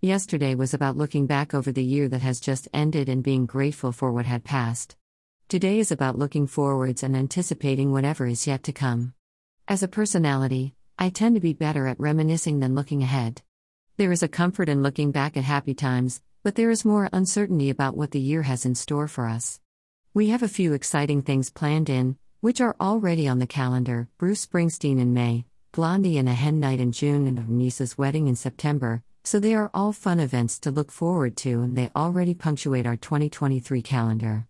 Yesterday was about looking back over the year that has just ended and being grateful for what had passed. Today is about looking forwards and anticipating whatever is yet to come. As a personality, I tend to be better at reminiscing than looking ahead. There is a comfort in looking back at happy times, but there is more uncertainty about what the year has in store for us. We have a few exciting things planned in, which are already on the calendar Bruce Springsteen in May, Blondie and a Hen Night in June, and our niece's wedding in September, so they are all fun events to look forward to and they already punctuate our 2023 calendar.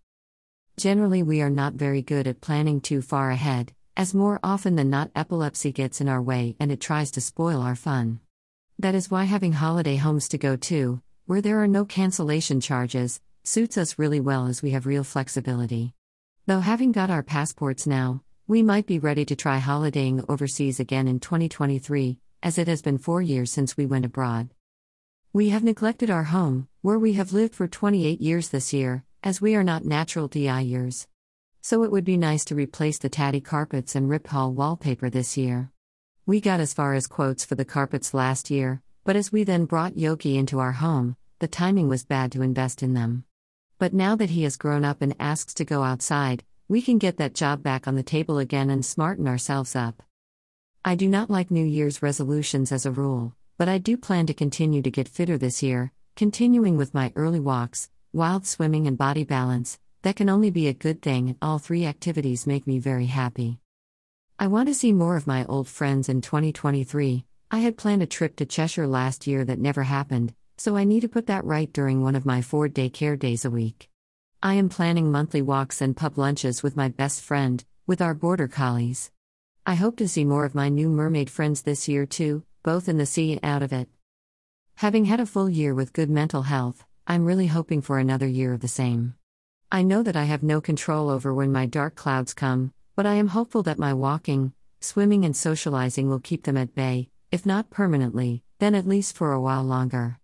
Generally, we are not very good at planning too far ahead, as more often than not, epilepsy gets in our way and it tries to spoil our fun. That is why having holiday homes to go to, where there are no cancellation charges, suits us really well as we have real flexibility. Though having got our passports now, we might be ready to try holidaying overseas again in 2023, as it has been four years since we went abroad. We have neglected our home, where we have lived for 28 years this year, as we are not natural DIYers. So it would be nice to replace the tatty carpets and rip hall wallpaper this year. We got as far as quotes for the carpets last year, but as we then brought Yogi into our home, the timing was bad to invest in them. But now that he has grown up and asks to go outside, we can get that job back on the table again and smarten ourselves up. I do not like New Year's resolutions as a rule, but I do plan to continue to get fitter this year, continuing with my early walks, wild swimming, and body balance. That can only be a good thing, and all three activities make me very happy. I want to see more of my old friends in 2023. I had planned a trip to Cheshire last year that never happened, so I need to put that right during one of my four day care days a week. I am planning monthly walks and pub lunches with my best friend, with our border collies. I hope to see more of my new mermaid friends this year too, both in the sea and out of it. Having had a full year with good mental health, I'm really hoping for another year of the same. I know that I have no control over when my dark clouds come, but I am hopeful that my walking, swimming, and socializing will keep them at bay, if not permanently, then at least for a while longer.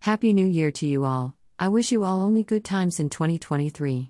Happy New Year to you all. I wish you all only good times in 2023.